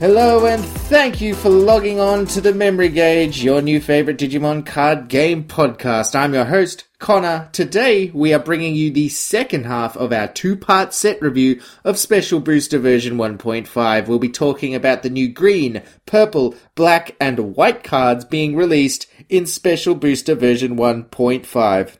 Hello and thank you for logging on to the Memory Gauge, your new favorite Digimon card game podcast. I'm your host, Connor. Today we are bringing you the second half of our two-part set review of Special Booster version 1.5. We'll be talking about the new green, purple, black and white cards being released in Special Booster version 1.5.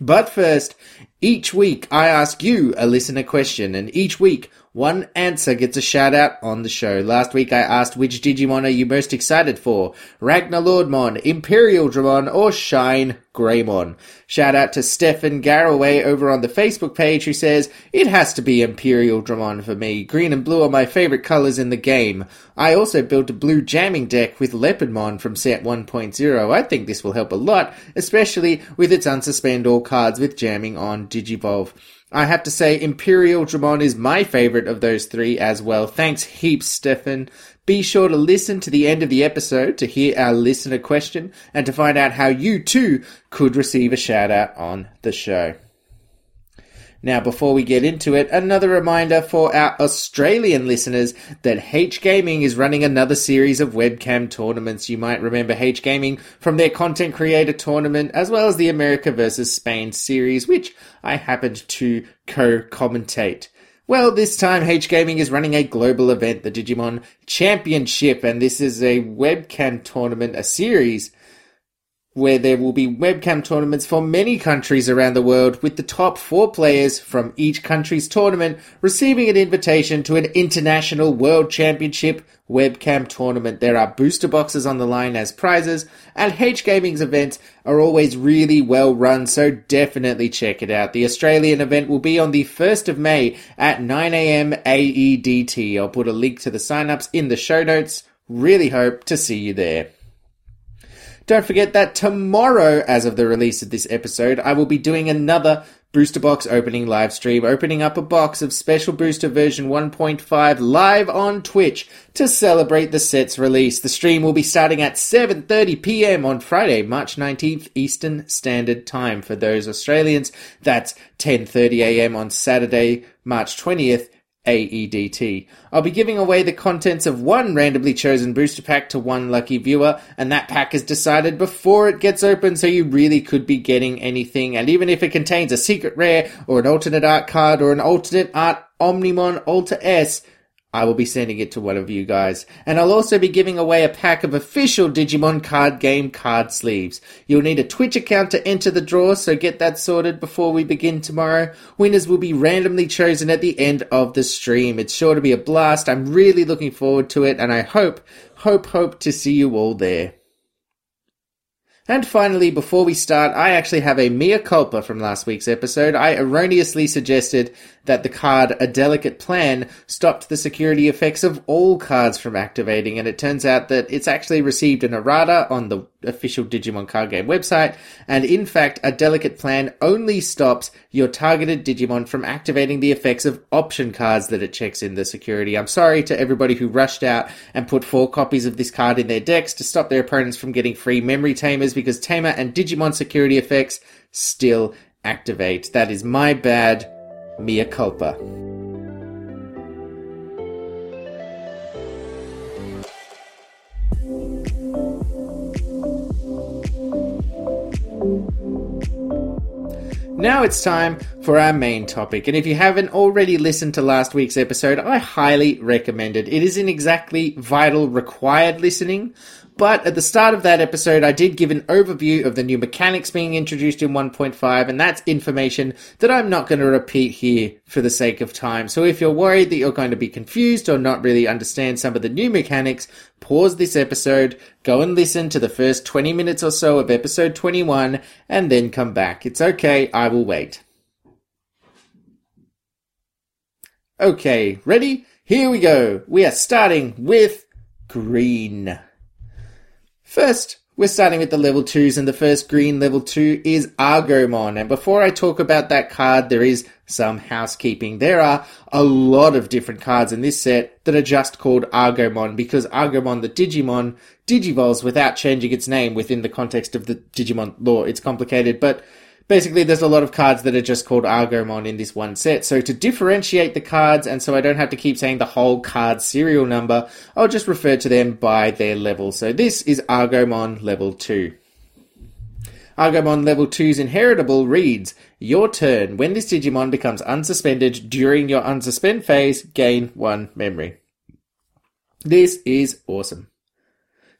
But first, each week I ask you a listener question and each week one answer gets a shout out on the show. Last week I asked which Digimon are you most excited for? Ragnaloardmon, Imperial Dramon, or Shine Greymon? Shout out to Stefan Garraway over on the Facebook page who says, It has to be Imperial Dramon for me. Green and blue are my favorite colors in the game. I also built a blue jamming deck with Leopardmon from set 1.0. I think this will help a lot, especially with its unsuspend all cards with jamming on Digivolve. I have to say, Imperial Dramon is my favorite of those three as well. Thanks heaps, Stefan. Be sure to listen to the end of the episode to hear our listener question and to find out how you too could receive a shout out on the show. Now, before we get into it, another reminder for our Australian listeners that H Gaming is running another series of webcam tournaments. You might remember H Gaming from their content creator tournament, as well as the America versus Spain series, which I happened to co-commentate. Well, this time H Gaming is running a global event, the Digimon Championship, and this is a webcam tournament, a series where there will be webcam tournaments for many countries around the world, with the top four players from each country's tournament receiving an invitation to an international world championship webcam tournament. There are booster boxes on the line as prizes, and H Gaming's events are always really well run, so definitely check it out. The Australian event will be on the 1st of May at 9am AEDT. I'll put a link to the sign-ups in the show notes. Really hope to see you there. Don't forget that tomorrow, as of the release of this episode, I will be doing another Booster Box opening live stream, opening up a box of Special Booster version 1.5 live on Twitch to celebrate the set's release. The stream will be starting at 7:30 p.m. on Friday, March 19th Eastern Standard Time for those Australians. That's 10:30 a.m. on Saturday, March 20th AEDT. I'll be giving away the contents of one randomly chosen booster pack to one lucky viewer, and that pack is decided before it gets open, so you really could be getting anything. And even if it contains a secret rare, or an alternate art card, or an alternate art Omnimon Alter S, I will be sending it to one of you guys. And I'll also be giving away a pack of official Digimon card game card sleeves. You'll need a Twitch account to enter the draw, so get that sorted before we begin tomorrow. Winners will be randomly chosen at the end of the stream. It's sure to be a blast. I'm really looking forward to it, and I hope, hope, hope to see you all there. And finally, before we start, I actually have a mea culpa from last week's episode. I erroneously suggested that the card A Delicate Plan stopped the security effects of all cards from activating, and it turns out that it's actually received an errata on the official Digimon card game website, and in fact, A Delicate Plan only stops your targeted Digimon from activating the effects of option cards that it checks in the security. I'm sorry to everybody who rushed out and put four copies of this card in their decks to stop their opponents from getting free memory tamers because Tamer and Digimon security effects still activate. That is my bad. Mea culpa. Now it's time for our main topic, and if you haven't already listened to last week's episode, I highly recommend it. It isn't exactly vital required listening, but at the start of that episode, I did give an overview of the new mechanics being introduced in 1.5, and that's information that I'm not going to repeat here for the sake of time. So if you're worried that you're going to be confused or not really understand some of the new mechanics, pause this episode, go and listen to the first 20 minutes or so of episode 21, and then come back. It's okay, I will wait. Okay, ready? Here we go. We are starting with green. First, we're starting with the level 2s, and the first green level 2 is Argomon. And before I talk about that card, there is some housekeeping. There are a lot of different cards in this set that are just called Argomon because Argomon, the Digimon, digivolves without changing its name within the context of the Digimon lore. It's complicated, but basically there's a lot of cards that are just called Argomon in this one set. So to differentiate the cards and so I don't have to keep saying the whole card serial number, I'll just refer to them by their level. So this is Argomon level 2. Argomon level 2's inheritable reads, Your turn. When this Digimon becomes unsuspended during your unsuspend phase, gain 1 memory. This is awesome.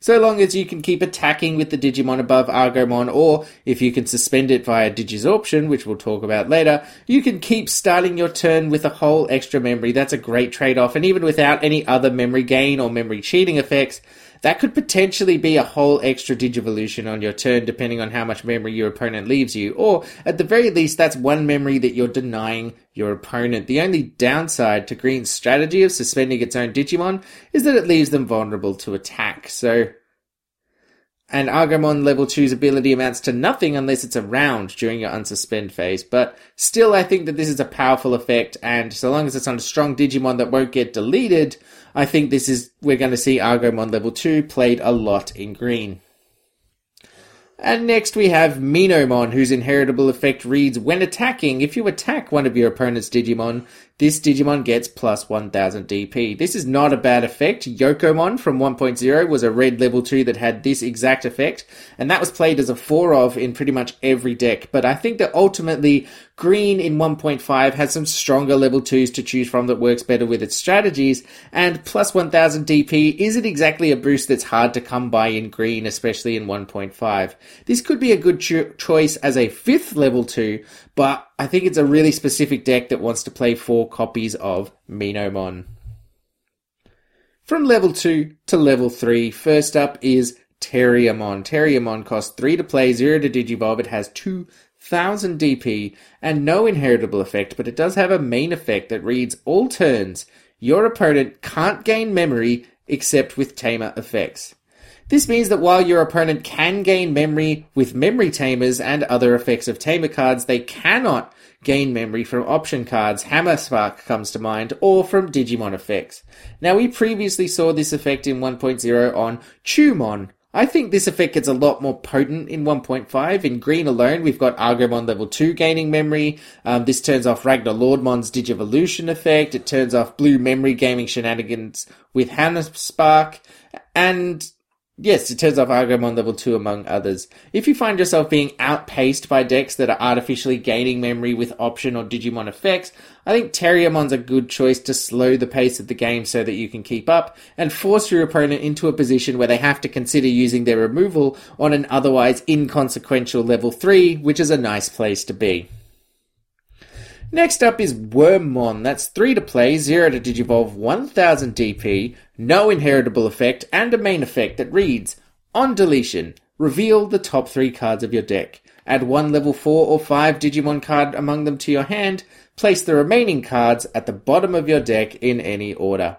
So long as you can keep attacking with the Digimon above Argomon, or if you can suspend it via Digisorption, which we'll talk about later, you can keep starting your turn with a whole extra memory. That's a great trade off, and even without any other memory gain or memory cheating effects, that could potentially be a whole extra Digivolution on your turn, depending on how much memory your opponent leaves you. Or, at the very least, that's one memory that you're denying your opponent. The only downside to Green's strategy of suspending its own Digimon is that it leaves them vulnerable to attack. So, and Argomon level 2's ability amounts to nothing unless it's around during your unsuspend phase. But still, I think that this is a powerful effect, and so long as it's on a strong Digimon that won't get deleted, I think this is we're going to see Argomon level 2 played a lot in green. And next we have Minomon, whose inheritable effect reads When attacking, if you attack one of your opponent's Digimon, this Digimon gets plus 1000 DP. This is not a bad effect. Yokomon from 1.0 was a red level 2 that had this exact effect, and that was played as a 4 of in pretty much every deck. But I think that ultimately, Green in 1.5 has some stronger level 2s to choose from that works better with its strategies, and plus 1000 DP isn't exactly a boost that's hard to come by in Green, especially in 1.5. This could be a good cho- choice as a 5th level 2, but I think it's a really specific deck that wants to play four copies of Minomon. From level 2 to level 3, first up is Terriermon. Terriermon costs 3 to play, 0 to Digivolve. It has 2000 DP and no inheritable effect, but it does have a main effect that reads all turns. Your opponent can't gain memory except with Tamer effects. This means that while your opponent can gain memory with memory tamers and other effects of tamer cards, they cannot gain memory from option cards. Hammer Spark comes to mind, or from Digimon effects. Now, we previously saw this effect in 1.0 on Chumon. I think this effect gets a lot more potent in 1.5. In green alone, we've got Argomon level 2 gaining memory. Um, this turns off Ragnaloardmon's Digivolution effect. It turns off blue memory gaming shenanigans with Hammer Spark. And Yes, it turns off Argomon level 2 among others. If you find yourself being outpaced by decks that are artificially gaining memory with option or Digimon effects, I think Terriermon's a good choice to slow the pace of the game so that you can keep up and force your opponent into a position where they have to consider using their removal on an otherwise inconsequential level 3, which is a nice place to be. Next up is Wormmon. That's 3 to play, 0 to Digivolve, 1000 DP, no inheritable effect, and a main effect that reads On deletion, reveal the top 3 cards of your deck. Add one level 4 or 5 Digimon card among them to your hand. Place the remaining cards at the bottom of your deck in any order.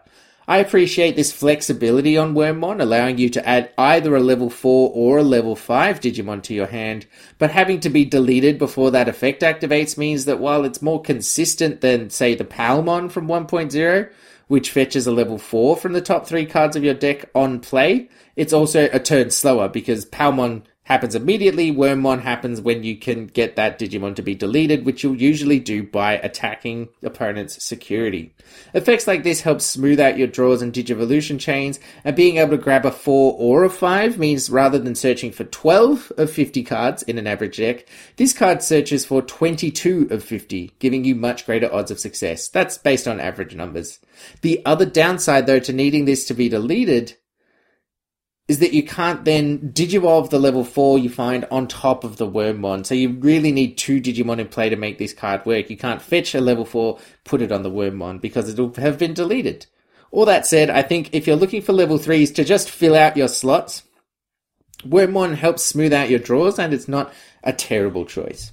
I appreciate this flexibility on Wormmon, allowing you to add either a level 4 or a level 5 Digimon to your hand, but having to be deleted before that effect activates means that while it's more consistent than, say, the Palmon from 1.0, which fetches a level 4 from the top 3 cards of your deck on play, it's also a turn slower because Palmon happens immediately. Wormmon happens when you can get that Digimon to be deleted, which you'll usually do by attacking opponent's security. Effects like this help smooth out your draws and Digivolution chains, and being able to grab a 4 or a 5 means rather than searching for 12 of 50 cards in an average deck, this card searches for 22 of 50, giving you much greater odds of success. That's based on average numbers. The other downside though to needing this to be deleted is that you can't then Digivolve the level 4 you find on top of the Wormmon. So you really need two Digimon in play to make this card work. You can't fetch a level 4, put it on the Wormmon, because it'll have been deleted. All that said, I think if you're looking for level 3s to just fill out your slots, Wormmon helps smooth out your draws, and it's not a terrible choice.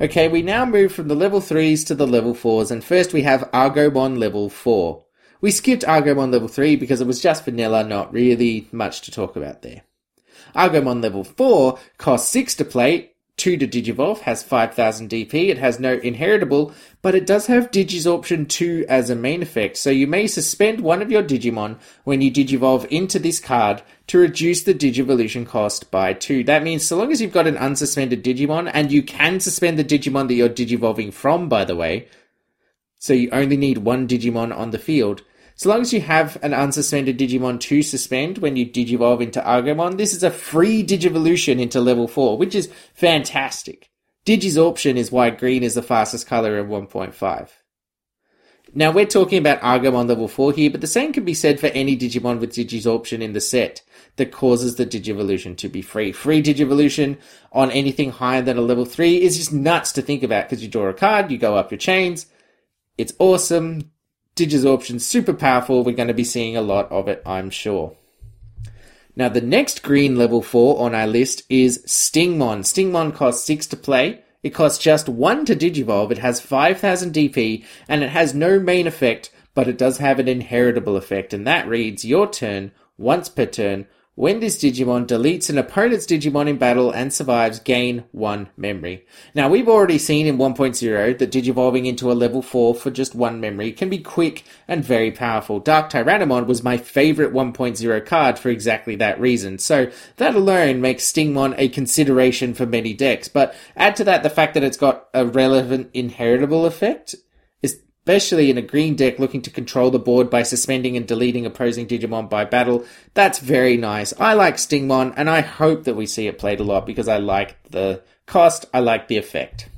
Okay, we now move from the level 3s to the level 4s, and first we have Argomon level 4. We skipped Argomon level 3 because it was just vanilla, not really much to talk about there. Argomon level 4 costs 6 to play, 2 to Digivolve, has 5000 DP, it has no inheritable, but it does have Digisorption 2 as a main effect, so you may suspend one of your Digimon when you Digivolve into this card to reduce the Digivolution cost by 2. That means so long as you've got an unsuspended Digimon, and you can suspend the Digimon that you're Digivolving from, by the way, so you only need one Digimon on the field, so long as you have an unsuspended Digimon to suspend when you Digivolve into Argomon, this is a free Digivolution into level 4, which is fantastic. Digisorption is why green is the fastest color in 1.5. Now we're talking about Argomon level 4 here, but the same can be said for any Digimon with Digisorption in the set that causes the Digivolution to be free. Free Digivolution on anything higher than a level 3 is just nuts to think about because you draw a card, you go up your chains, it's awesome, Digisorption super powerful. We're going to be seeing a lot of it, I'm sure. Now, the next green level 4 on our list is Stingmon. Stingmon costs 6 to play. It costs just 1 to Digivolve. It has 5000 DP and it has no main effect, but it does have an inheritable effect. And that reads your turn, once per turn, when this Digimon deletes an opponent's Digimon in battle and survives, gain one memory. Now, we've already seen in 1.0 that Digivolving into a level 4 for just one memory can be quick and very powerful. Dark Tyrannomon was my favorite 1.0 card for exactly that reason. So, that alone makes Stingmon a consideration for many decks. But add to that the fact that it's got a relevant inheritable effect especially in a green deck looking to control the board by suspending and deleting opposing Digimon by battle. That's very nice. I like Stingmon, and I hope that we see it played a lot because I like the cost, I like the effect.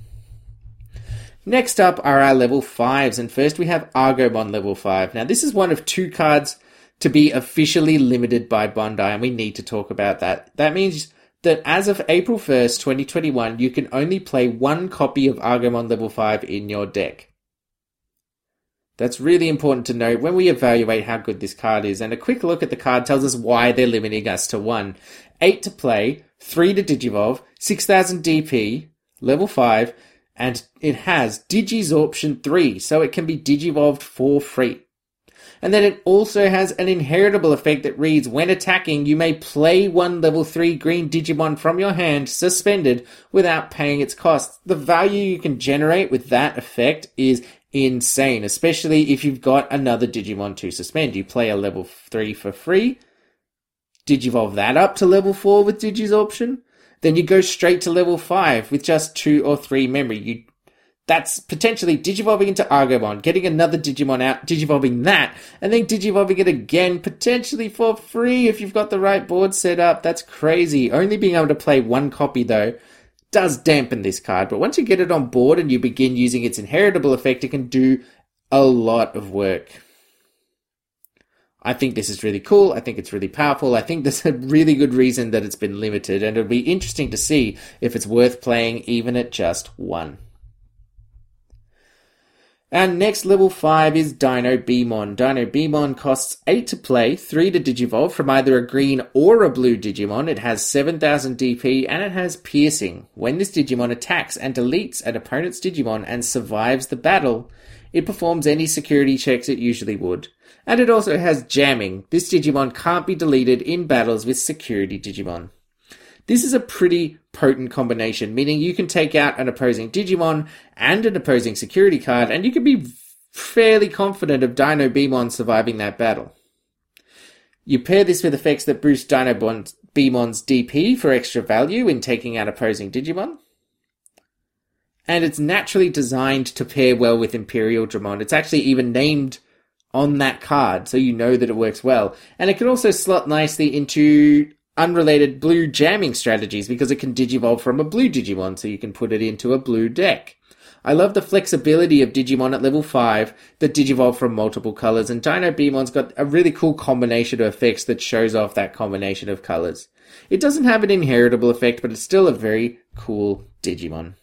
Next up are our level 5s, and first we have Argomon level 5. Now, this is one of two cards to be officially limited by Bandai, and we need to talk about that. That means that as of April 1st, 2021, you can only play one copy of Argomon level 5 in your deck. That's really important to note when we evaluate how good this card is, and a quick look at the card tells us why they're limiting us to 1. 8 to play, 3 to Digivolve, 6000 DP, level 5, and it has Digisorption 3, so it can be Digivolved for free. And then it also has an inheritable effect that reads when attacking, you may play one level 3 green Digimon from your hand suspended without paying its cost. The value you can generate with that effect is insane, especially if you've got another Digimon to suspend. You play a level 3 for free, Digivolve that up to level 4 with Digisorption, then you go straight to level 5 with just 2 or 3 memory. You that's potentially digivolving into Argomon, getting another Digimon out, digivolving that, and then digivolving it again, potentially for free if you've got the right board set up. That's crazy. Only being able to play one copy though does dampen this card, but once you get it on board and you begin using its inheritable effect, it can do a lot of work. I think this is really cool. I think it's really powerful. I think there's a really good reason that it's been limited, and it'll be interesting to see if it's worth playing even at just one. And next level 5 is Dinobeemon. Dino Beamon costs 8 to play, 3 to Digivolve from either a green or a blue Digimon. It has 7000 DP and it has Piercing. When this Digimon attacks and deletes an opponent's Digimon and survives the battle, it performs any security checks it usually would. And it also has Jamming. This Digimon can't be deleted in battles with security Digimon. This is a pretty potent combination, meaning you can take out an opposing Digimon and an opposing security card, and you can be fairly confident of Dinobeemon surviving that battle. You pair this with effects that boost Dinobeemon's DP for extra value in taking out opposing Digimon. And it's naturally designed to pair well with Imperial Dramon. It's actually even named on that card, so you know that it works well. And it can also slot nicely into unrelated blue jamming strategies because it can digivolve from a blue Digimon, so you can put it into a blue deck. I love the flexibility of Digimon at level 5 that digivolve from multiple colors, and Dinobeemon's got a really cool combination of effects that shows off that combination of colors. It doesn't have an inheritable effect, but it's still a very cool Digimon.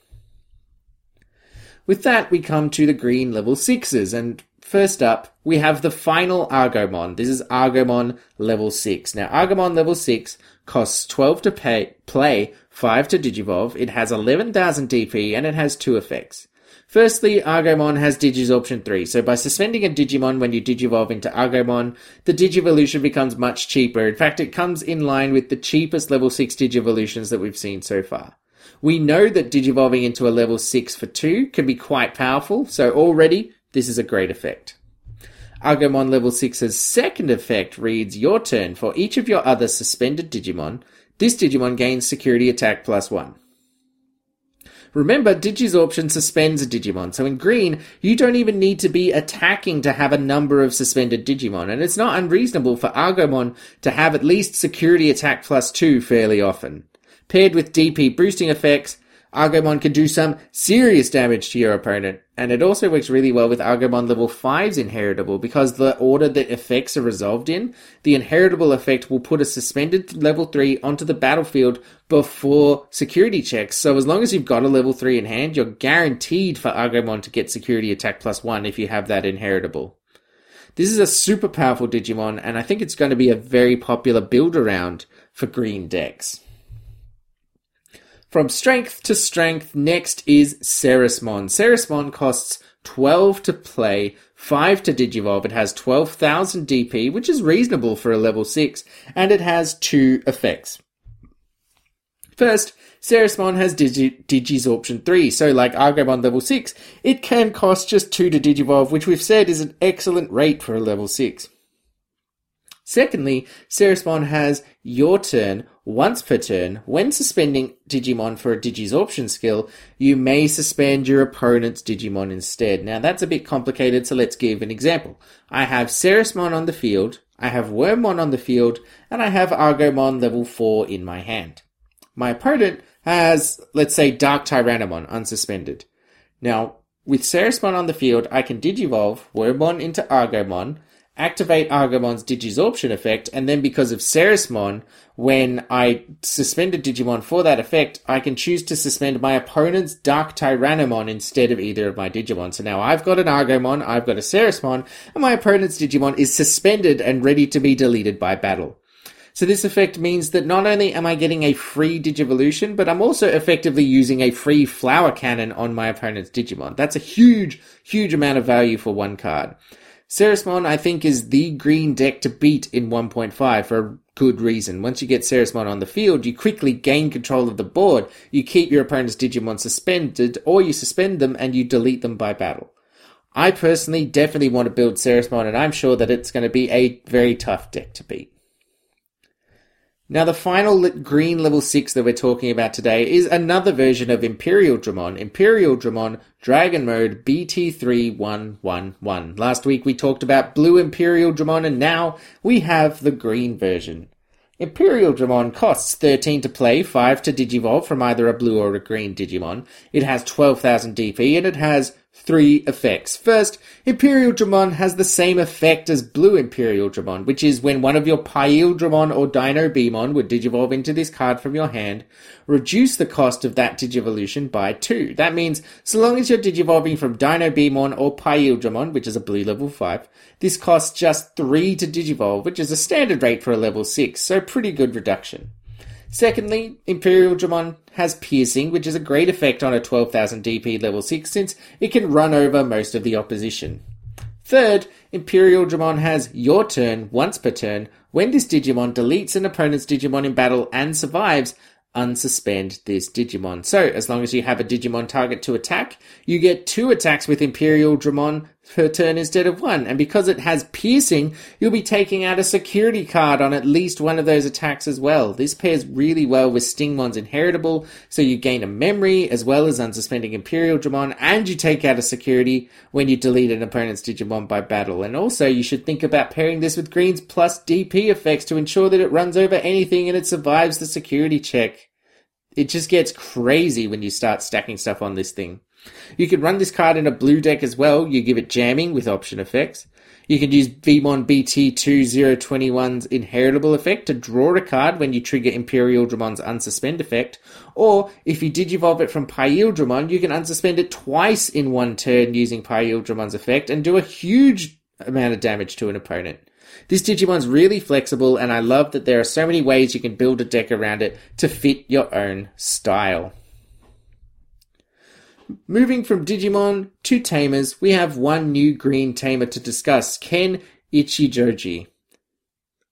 With that, we come to the green level 6s, and First up, we have the final Argomon. This is Argomon level 6. Now, Argomon level 6 costs 12 to pay, play, 5 to Digivolve. It has 11,000 DP and it has two effects. Firstly, Argomon has Digisorption 3, so by suspending a Digimon when you Digivolve into Argomon, the Digivolution becomes much cheaper. In fact, it comes in line with the cheapest level 6 Digivolutions that we've seen so far. We know that digivolving into a level 6 for 2 can be quite powerful, so already this is a great effect. Argomon level 6's second effect reads Your turn. For each of your other suspended Digimon, this Digimon gains security attack plus 1. Remember, Digisorption suspends a Digimon, so in green, you don't even need to be attacking to have a number of suspended Digimon, and it's not unreasonable for Argomon to have at least security attack plus 2 fairly often. Paired with DP boosting effects, Argomon can do some serious damage to your opponent, and it also works really well with Argomon level 5's inheritable because the order that effects are resolved in, the inheritable effect will put a suspended level 3 onto the battlefield before security checks. So as long as you've got a level 3 in hand, you're guaranteed for Argomon to get security attack plus 1 if you have that inheritable. This is a super powerful Digimon, and I think it's going to be a very popular build around for green decks. From strength to strength, next is Ceresmon. Ceresmon costs 12 to play, 5 to digivolve. It has 12,000 DP, which is reasonable for a level 6, and it has two effects. First, Ceresmon has Digi- Digisorption 3, so like Argomon level 6, it can cost just 2 to digivolve, which we've said is an excellent rate for a level 6. Secondly, Ceresmon has your turn once per turn. When suspending Digimon for a Digisorption skill, you may suspend your opponent's Digimon instead. Now that's a bit complicated, so let's give an example. I have Ceresmon on the field, I have Wormmon on the field, and I have Argomon level 4 in my hand. My opponent has, let's say, Dark Tyrannomon unsuspended. Now, with Ceresmon on the field, I can Digivolve Wormmon into Argomon, activate Argomon's Digisorption effect, and then because of Ceresmon, when I suspend a Digimon for that effect, I can choose to suspend my opponent's Dark Tyrannomon instead of either of my Digimon. So now I've got an Argomon, I've got a Ceresmon, and my opponent's Digimon is suspended and ready to be deleted by battle. So this effect means that not only am I getting a free Digivolution, but I'm also effectively using a free Flower Cannon on my opponent's Digimon. That's a huge, huge amount of value for one card. Ceresmon, I think, is the green deck to beat in 1.5 for a good reason. Once you get Ceresmon on the field, you quickly gain control of the board. You keep your opponent's Digimon suspended, or you suspend them and you delete them by battle. I personally definitely want to build Ceresmon, and I'm sure that it's going to be a very tough deck to beat. Now, the final green level 6 that we're talking about today is another version of Imperial Dramon, Imperial Dramon Dragon Mode BT3111. Last week we talked about Blue Imperial Dramon, and now we have the green version. Imperial Dramon costs 13 to play, 5 to digivolve from either a blue or a green Digimon. It has 12,000 DP, and it has three effects. First, Imperial Dramon has the same effect as Blue Imperial Dramon, which is when one of your Pail Dramon or Dinobeemon would digivolve into this card from your hand, reduce the cost of that digivolution by two. That means so long as you're digivolving from Dinobeemon or Pail Dramon, which is a blue level 5, this costs just three to digivolve, which is a standard rate for a level 6, so pretty good reduction. Secondly, Imperial Dramon has piercing, which is a great effect on a 12,000 DP level 6 since it can run over most of the opposition. Third, Imperial Dramon has your turn once per turn. When this Digimon deletes an opponent's Digimon in battle and survives, unsuspend this Digimon. So, as long as you have a Digimon target to attack, you get two attacks with Imperial Dramon per turn instead of one. And because it has piercing, you'll be taking out a security card on at least one of those attacks as well. This pairs really well with Stingmon's inheritable, so you gain a memory as well as unsuspending Imperial Dramon, and you take out a security when you delete an opponent's Digimon by battle. And also, you should think about pairing this with Green's plus DP effects to ensure that it runs over anything and it survives the security check. It just gets crazy when you start stacking stuff on this thing. You can run this card in a blue deck as well. You give it jamming with option effects. You can use Veemon BT2021's inheritable effect to draw a card when you trigger Imperial Dramon's unsuspend effect. Or if you digivolve it from Pail Dramon, you can unsuspend it twice in one turn using Pail Dramon's effect and do a huge amount of damage to an opponent. This Digimon's really flexible, and I love that there are so many ways you can build a deck around it to fit your own style. Moving from Digimon to Tamers, we have one new green tamer to discuss Ken Ichijoji.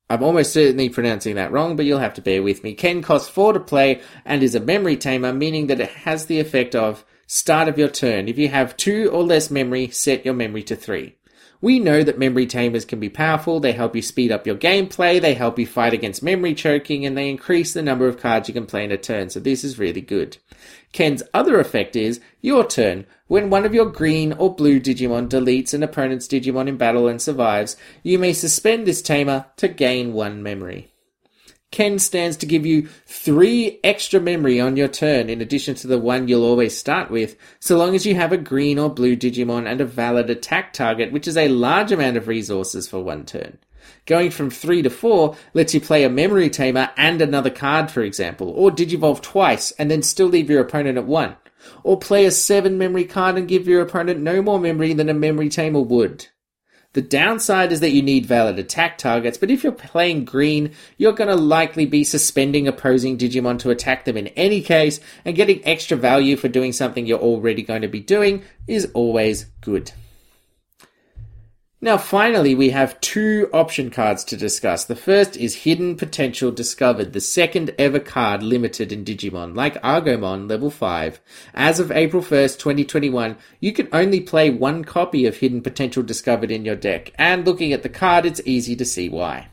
I'm almost certainly pronouncing that wrong, but you'll have to bear with me. Ken costs 4 to play and is a memory tamer, meaning that it has the effect of start of your turn. If you have 2 or less memory, set your memory to 3. We know that memory tamers can be powerful, they help you speed up your gameplay, they help you fight against memory choking, and they increase the number of cards you can play in a turn, so this is really good. Ken's other effect is your turn. When one of your green or blue Digimon deletes an opponent's Digimon in battle and survives, you may suspend this tamer to gain one memory. Ken stands to give you three extra memory on your turn in addition to the one you'll always start with, so long as you have a green or blue Digimon and a valid attack target, which is a large amount of resources for one turn. Going from 3 to 4 lets you play a memory tamer and another card, for example, or digivolve twice and then still leave your opponent at 1. Or play a 7 memory card and give your opponent no more memory than a memory tamer would. The downside is that you need valid attack targets, but if you're playing green, you're going to likely be suspending opposing Digimon to attack them in any case, and getting extra value for doing something you're already going to be doing is always good. Now, finally, we have two option cards to discuss. The first is Hidden Potential Discovered, the second ever card limited in Digimon, like Argomon level 5. As of April 1st, 2021, you can only play one copy of Hidden Potential Discovered in your deck, and looking at the card, it's easy to see why.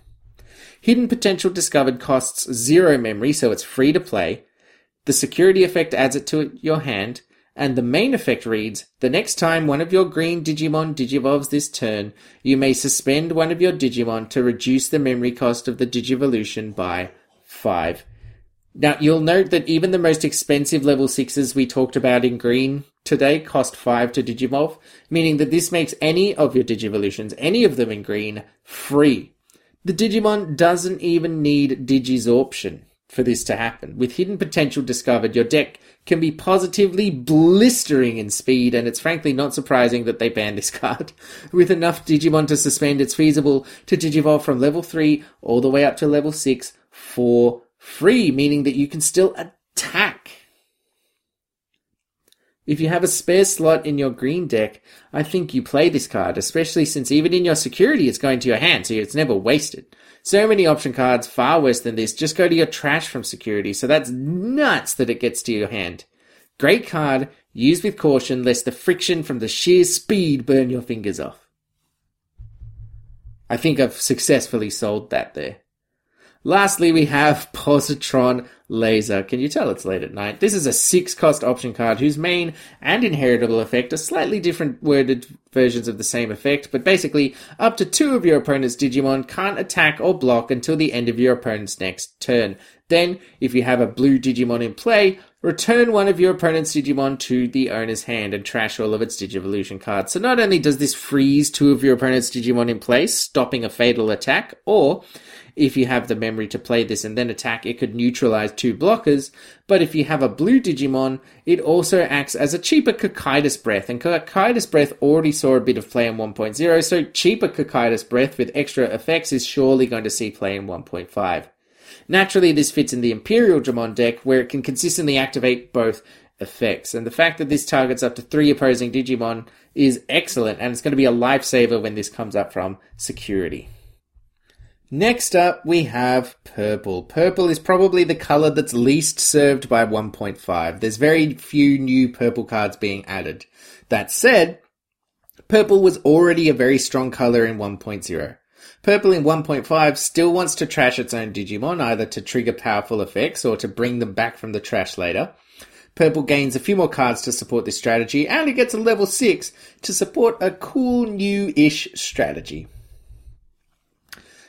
Hidden Potential Discovered costs zero memory, so it's free to play. The security effect adds it to your hand, and the main effect reads, the next time one of your green Digimon digivolves this turn, you may suspend one of your Digimon to reduce the memory cost of the Digivolution by 5. Now, you'll note that even the most expensive level 6s we talked about in green today cost 5 to Digivolve, meaning that this makes any of your Digivolutions, any of them in green, free. The Digimon doesn't even need Digisorption for this to happen. With hidden potential discovered, your deck can be positively blistering in speed, and it's frankly not surprising that they banned this card. With enough Digimon to suspend, it's feasible to Digivolve from level 3 all the way up to level 6 for free, meaning that you can still attack if you have a spare slot in your green deck, I think you play this card, especially since even in your security it's going to your hand, so it's never wasted. So many option cards, far worse than this, just go to your trash from security, so that's nuts that it gets to your hand. Great card, use with caution lest the friction from the sheer speed burn your fingers off. I think I've successfully sold that there. Lastly, we have Positron Laser. Can you tell it's late at night? This is a six cost option card whose main and inheritable effect are slightly different worded versions of the same effect, but basically, up to two of your opponent's Digimon can't attack or block until the end of your opponent's next turn. Then, if you have a blue Digimon in play, return one of your opponent's Digimon to the owner's hand and trash all of its Digivolution cards. So not only does this freeze two of your opponent's Digimon in place, stopping a fatal attack, or if you have the memory to play this and then attack, it could neutralize two blockers. But if you have a blue Digimon, it also acts as a cheaper Cocytus Breath. And Cocytus Breath already saw a bit of play in 1.0, so cheaper Cocytus Breath with extra effects is surely going to see play in 1.5. Naturally, this fits in the Imperial Dramon deck, where it can consistently activate both effects. And the fact that this targets up to three opposing Digimon is excellent, and it's going to be a lifesaver when this comes up from security. Next up, we have purple. Purple is probably the color that's least served by 1.5. There's very few new purple cards being added. That said, purple was already a very strong color in 1.0. Purple in 1.5 still wants to trash its own Digimon, either to trigger powerful effects or to bring them back from the trash later. Purple gains a few more cards to support this strategy, and it gets a level 6 to support a cool new-ish strategy.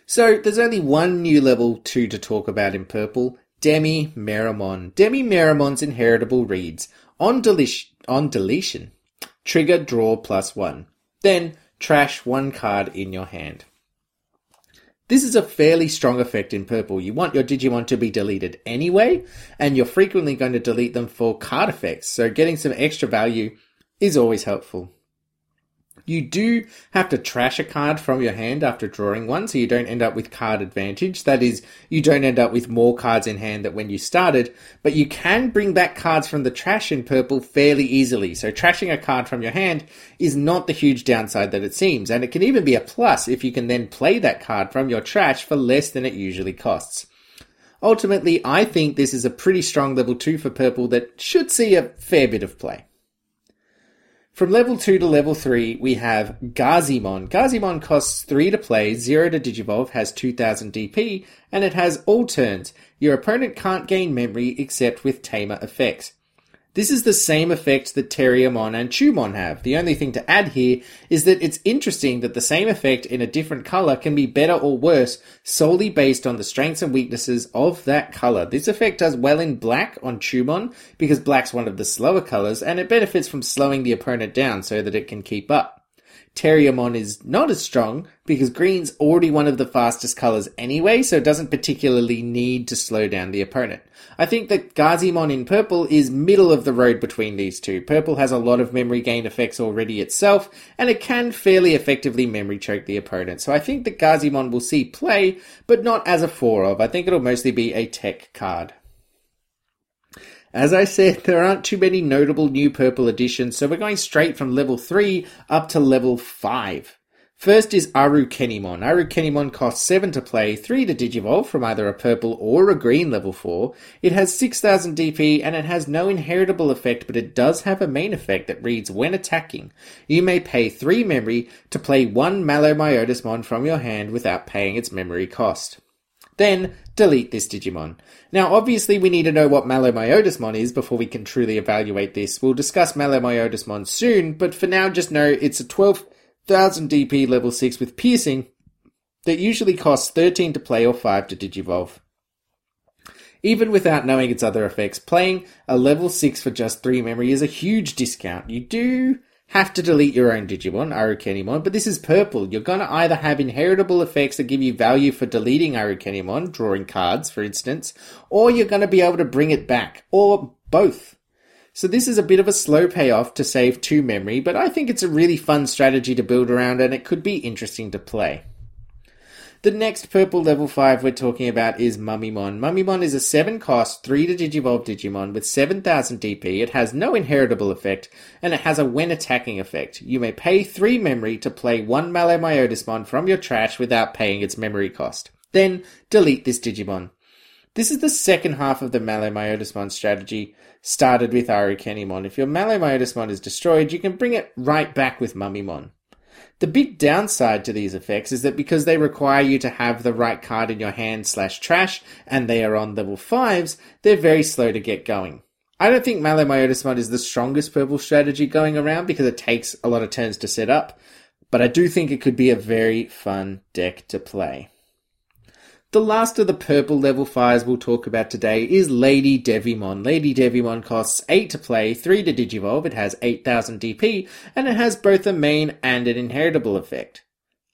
So there's only one new level 2 to talk about in purple, Demi Meramon. Demi Meramon's inheritable reads, on, deli- on deletion, trigger draw plus 1. Then trash one card in your hand. This is a fairly strong effect in purple. You want your Digimon to be deleted anyway, and you're frequently going to delete them for card effects, so getting some extra value is always helpful. You do have to trash a card from your hand after drawing one, so you don't end up with card advantage. That is, you don't end up with more cards in hand than when you started, but you can bring back cards from the trash in purple fairly easily. So trashing a card from your hand is not the huge downside that it seems, and it can even be a plus if you can then play that card from your trash for less than it usually costs. Ultimately, I think this is a pretty strong level 2 for purple that should see a fair bit of play. From level 2 to level 3, we have Gazimon. Gazimon costs 3 to play, 0 to digivolve, has 2000 DP, and it has all turns. Your opponent can't gain memory except with tamer effects. This is the same effect that Terriermon and Chumon have. The only thing to add here is that it's interesting that the same effect in a different color can be better or worse solely based on the strengths and weaknesses of that color. This effect does well in black on Chumon because black's one of the slower colors and it benefits from slowing the opponent down so that it can keep up. Terriermon is not as strong because green's already one of the fastest colors anyway, so it doesn't particularly need to slow down the opponent. I think that Gazimon in purple is middle of the road between these two. Purple has a lot of memory gain effects already itself, and it can fairly effectively memory choke the opponent. So I think that Gazimon will see play, but not as a 4 of. I think it'll mostly be a tech card. As I said, there aren't too many notable new purple additions, so we're going straight from level 3 up to level 5. First is Arukenimon. Arukenimon costs 7 to play, 3 to digivolve from either a purple or a green level 4. It has 6000 DP and it has no inheritable effect, but it does have a main effect that reads when attacking. You may pay 3 memory to play 1 Malomyotismon from your hand without paying its memory cost. Then delete this Digimon. Now, obviously, we need to know what Malomyotismon is before we can truly evaluate this. We'll discuss Malomyotismon soon, but for now, just know it's a 12,000 DP level 6 with piercing that usually costs 13 to play or 5 to digivolve. Even without knowing its other effects, playing a level 6 for just 3 memory is a huge discount. You do have to delete your own Digimon, Arukenimon, but this is purple. You're going to either have inheritable effects that give you value for deleting Arukenimon, drawing cards, for instance, or you're going to be able to bring it back, or both. So this is a bit of a slow payoff to save 2 memory, but I think it's a really fun strategy to build around and it could be interesting to play. The next purple level 5 we're talking about is Mummymon. Mummymon is a 7 cost, 3 to Digivolve Digimon with 7000 DP. It has no inheritable effect, and it has a when attacking effect. You may pay 3 memory to play 1 Malomyotismon from your trash without paying its memory cost. Then delete this Digimon. This is the second half of the Malomyotismon strategy, started with Arukenimon. If your Malomyotismon is destroyed, you can bring it right back with Mummymon. The big downside to these effects is that because they require you to have the right card in your hand slash trash, and they are on level 5s, they're very slow to get going. I don't think Malomyotismon is the strongest purple strategy going around because it takes a lot of turns to set up, but I do think it could be a very fun deck to play. The last of the purple level 5s we'll talk about today is Lady Devimon. Lady Devimon costs 8 to play, 3 to digivolve, it has 8000 DP, and it has both a main and an inheritable effect.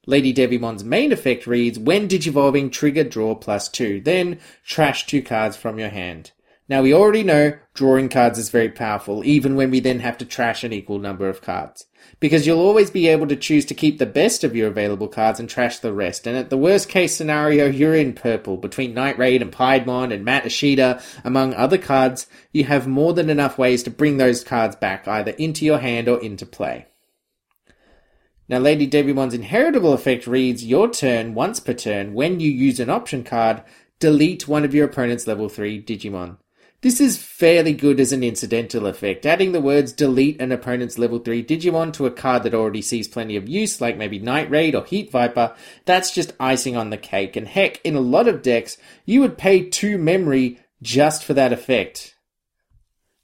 Lady Devimon's main effect reads, when digivolving, trigger draw plus 2, then trash 2 cards from your hand. Now we already know drawing cards is very powerful, even when we then have to trash an equal number of cards because you'll always be able to choose to keep the best of your available cards and trash the rest. And at the worst case scenario, you're in purple. Between Night Raid and Piedmon and Matt Ishida, among other cards, you have more than enough ways to bring those cards back either into your hand or into play. Now, Lady Devimon's inheritable effect reads your turn once per turn. When you use an option card, delete one of your opponent's level 3 Digimon. This is fairly good as an incidental effect. Adding the words delete an opponent's level 3 Digimon to a card that already sees plenty of use, like maybe Night Raid or Heat Viper, that's just icing on the cake. And heck, in a lot of decks, you would pay 2 memory just for that effect.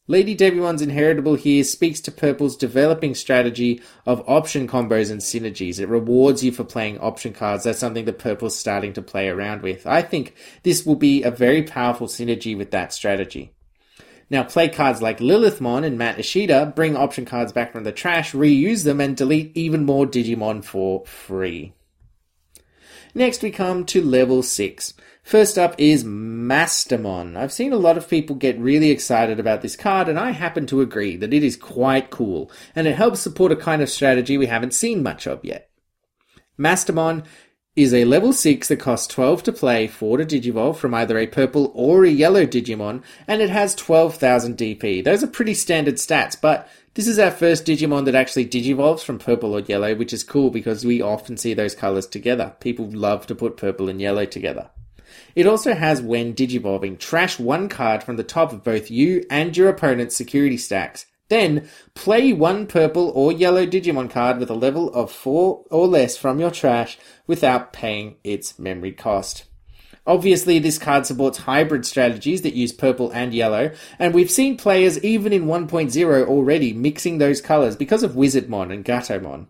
Lady Devimon's Inheritable here speaks to Purple's developing strategy of option combos and synergies. It rewards you for playing option cards. That's something that Purple's starting to play around with. I think this will be a very powerful synergy with that strategy. Now, play cards like Lilithmon and Matt Ishida bring option cards back from the trash, reuse them, and delete even more Digimon for free. Next, we come to level 6. First up is Mastemon. I've seen a lot of people get really excited about this card, and I happen to agree that it is quite cool, and it helps support a kind of strategy we haven't seen much of yet. Mastemon is a level 6 that costs 12 to play, 4 to digivolve from either a purple or a yellow Digimon, and it has 12,000 DP. Those are pretty standard stats, but this is our first Digimon that actually digivolves from purple or yellow, which is cool because we often see those colors together. People love to put purple and yellow together. It also has when digivolving, trash one card from the top of both you and your opponent's security stacks. Then, play one purple or yellow Digimon card with a level of 4 or less from your trash without paying its memory cost. Obviously, this card supports hybrid strategies that use purple and yellow, and we've seen players even in 1.0 already mixing those colors because of Wizardmon and Gatomon.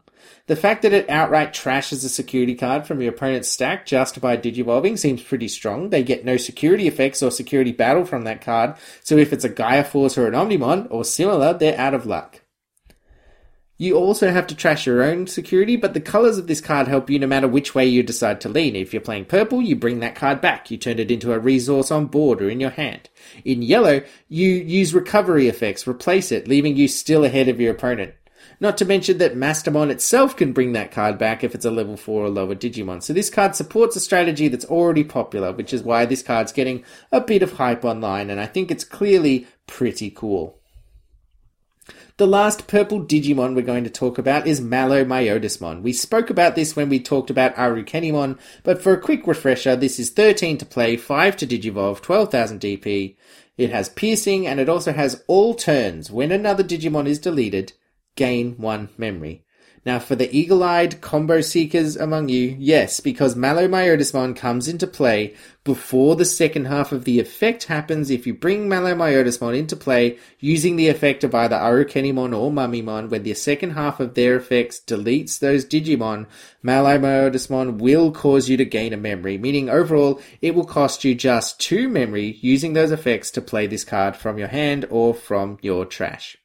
The fact that it outright trashes a security card from your opponent's stack just by digivolving seems pretty strong. They get no security effects or security battle from that card, so if it's a Gaia Force or an Omnimon or similar, they're out of luck. You also have to trash your own security, but the colors of this card help you no matter which way you decide to lean. If you're playing purple, you bring that card back. You turn it into a resource on board or in your hand. In yellow, you use recovery effects, replace it, leaving you still ahead of your opponent. Not to mention that Mastemon itself can bring that card back if it's a level 4 or lower Digimon. So this card supports a strategy that's already popular, which is why this card's getting a bit of hype online, and I think it's clearly pretty cool. The last purple Digimon we're going to talk about is Malo-Myotismon. We spoke about this when we talked about Arukenimon, but for a quick refresher, this is 13 to play, 5 to Digivolve, 12,000 DP. It has piercing and it also has all turns. When another Digimon is deleted, gain one memory. Now, for the eagle eyed combo seekers among you, yes, because Malo-Myotismon comes into play before the second half of the effect happens. If you bring Malo-Myotismon into play using the effect of either Arukenimon or Mummymon, when the second half of their effects deletes those Digimon, Malo-Myotismon will cause you to gain a memory, meaning overall it will cost you just two memory using those effects to play this card from your hand or from your trash.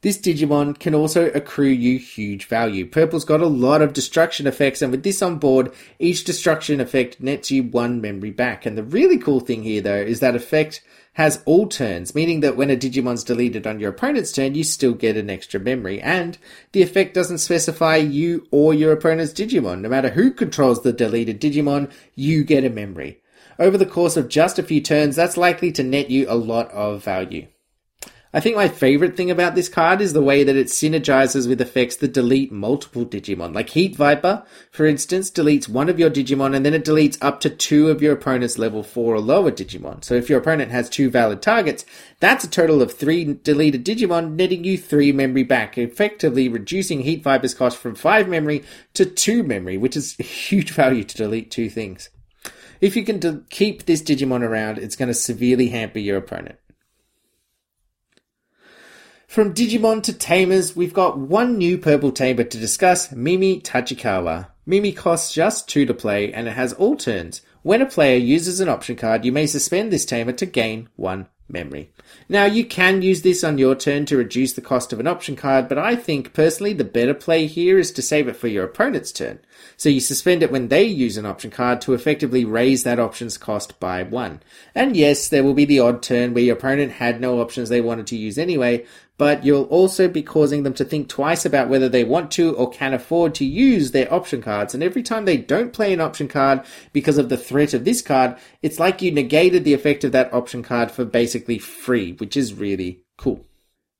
This Digimon can also accrue you huge value. Purple's got a lot of destruction effects, and with this on board, each destruction effect nets you one memory back. And the really cool thing here, though, is that effect has all turns, meaning that when a Digimon's deleted on your opponent's turn, you still get an extra memory. And the effect doesn't specify you or your opponent's Digimon. No matter who controls the deleted Digimon, you get a memory. Over the course of just a few turns, that's likely to net you a lot of value. I think my favorite thing about this card is the way that it synergizes with effects that delete multiple Digimon. Like Heat Viper, for instance, deletes one of your Digimon and then it deletes up to two of your opponent's level 4 or lower Digimon. So if your opponent has two valid targets, that's a total of three deleted Digimon, netting you three memory back, effectively reducing Heat Viper's cost from five memory to two memory, which is huge value to delete two things. If you can de- keep this Digimon around, it's going to severely hamper your opponent. From Digimon to Tamers, we've got one new purple tamer to discuss, Mimi Tachikawa. Mimi costs just 2 to play and it has all turns. When a player uses an option card, you may suspend this tamer to gain 1 memory. Now, you can use this on your turn to reduce the cost of an option card, but I think personally the better play here is to save it for your opponent's turn. So you suspend it when they use an option card to effectively raise that option's cost by 1. And yes, there will be the odd turn where your opponent had no options they wanted to use anyway, but you'll also be causing them to think twice about whether they want to or can afford to use their option cards. And every time they don't play an option card because of the threat of this card, it's like you negated the effect of that option card for basically free, which is really cool.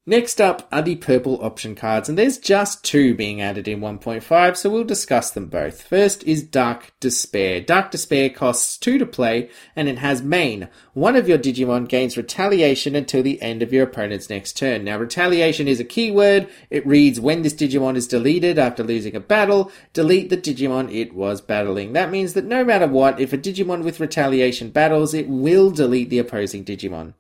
Next up are the purple option cards, and there's just two being added in 1.5, so we'll discuss them both. First is Dark Despair. Dark Despair costs 2 to play, and it has main. One of your Digimon gains retaliation until the end of your opponent's next turn. Now, retaliation is a keyword. It reads when this Digimon is deleted after losing a battle, delete the Digimon it was battling. That means that no matter what, if a Digimon with retaliation battles, it will delete the opposing Digimon.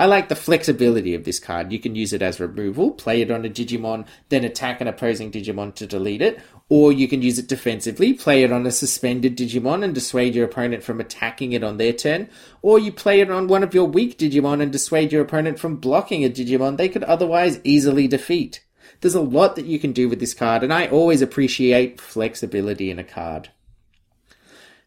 I like the flexibility of this card. You can use it as removal, play it on a Digimon, then attack an opposing Digimon to delete it, or you can use it defensively, play it on a suspended Digimon and dissuade your opponent from attacking it on their turn, or you play it on one of your weak Digimon and dissuade your opponent from blocking a Digimon they could otherwise easily defeat. There's a lot that you can do with this card, and I always appreciate flexibility in a card.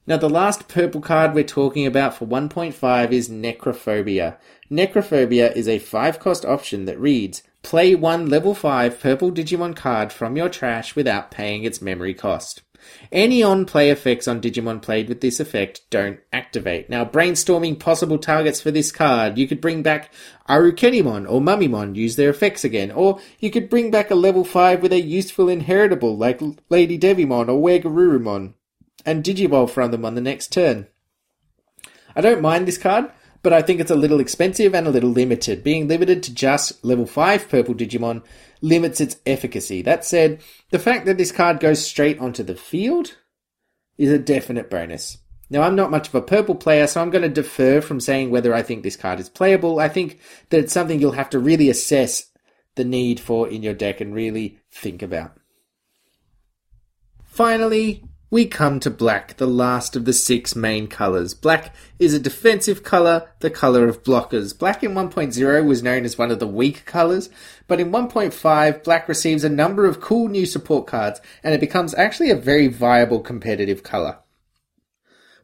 Now, the last purple card we're talking about for 1.5 is Necrophobia. Necrophobia is a 5 cost option that reads Play one level 5 purple Digimon card from your trash without paying its memory cost. Any on play effects on Digimon played with this effect don't activate. Now, brainstorming possible targets for this card, you could bring back Arukenimon or Mummymon, use their effects again, or you could bring back a level 5 with a useful inheritable like Lady Devimon or Wegarurumon, and Digivolve from them on the next turn. I don't mind this card but I think it's a little expensive and a little limited. Being limited to just level 5 purple Digimon limits its efficacy. That said, the fact that this card goes straight onto the field is a definite bonus. Now, I'm not much of a purple player, so I'm going to defer from saying whether I think this card is playable. I think that it's something you'll have to really assess the need for in your deck and really think about. Finally, we come to black, the last of the six main colours. Black is a defensive colour, the colour of blockers. Black in 1.0 was known as one of the weak colours, but in 1.5, black receives a number of cool new support cards, and it becomes actually a very viable competitive colour.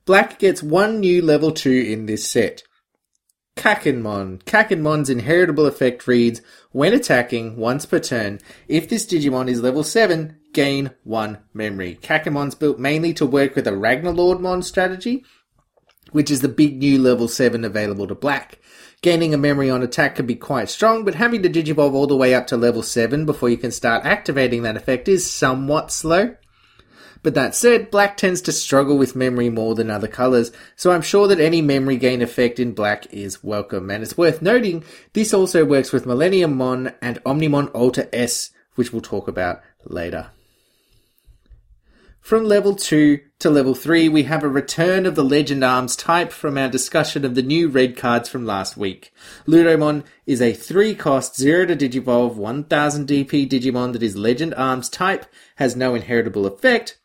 Black gets one new level 2 in this set. Kakkinmon. Kakkinmon's inheritable effect reads, when attacking once per turn, if this Digimon is level 7, gain 1 memory. Kakkinmon's built mainly to work with a Ragnaloardmon strategy, which is the big new level 7 available to Black. Gaining a memory on attack can be quite strong, but having to Digivolve all the way up to level 7 before you can start activating that effect is somewhat slow. But that said, black tends to struggle with memory more than other colors, so I'm sure that any memory gain effect in black is welcome. And it's worth noting, this also works with Millennium Mon and Omnimon Alter S, which we'll talk about later. From level 2 to level 3, we have a return of the Legend Arms type from our discussion of the new red cards from last week. Ludomon is a 3 cost 0 to Digivolve 1000 DP Digimon that is Legend Arms type, has no inheritable effect,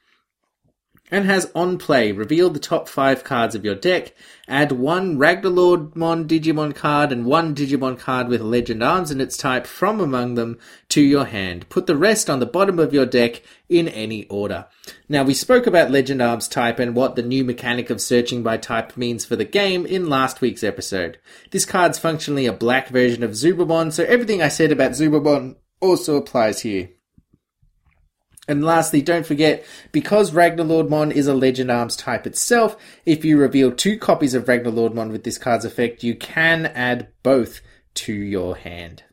and has on play reveal the top five cards of your deck, add one Ragnaloardmon Digimon card and one Digimon card with Legend Arms in its type from among them to your hand. Put the rest on the bottom of your deck in any order. Now, we spoke about Legend Arms type and what the new mechanic of searching by type means for the game in last week's episode. This card's functionally a black version of Zubamon, so everything I said about Zubamon also applies here. And lastly, don't forget, because Ragnaloardmon is a Legend Arms type itself, if you reveal two copies of Ragnaloardmon with this card's effect, you can add both to your hand.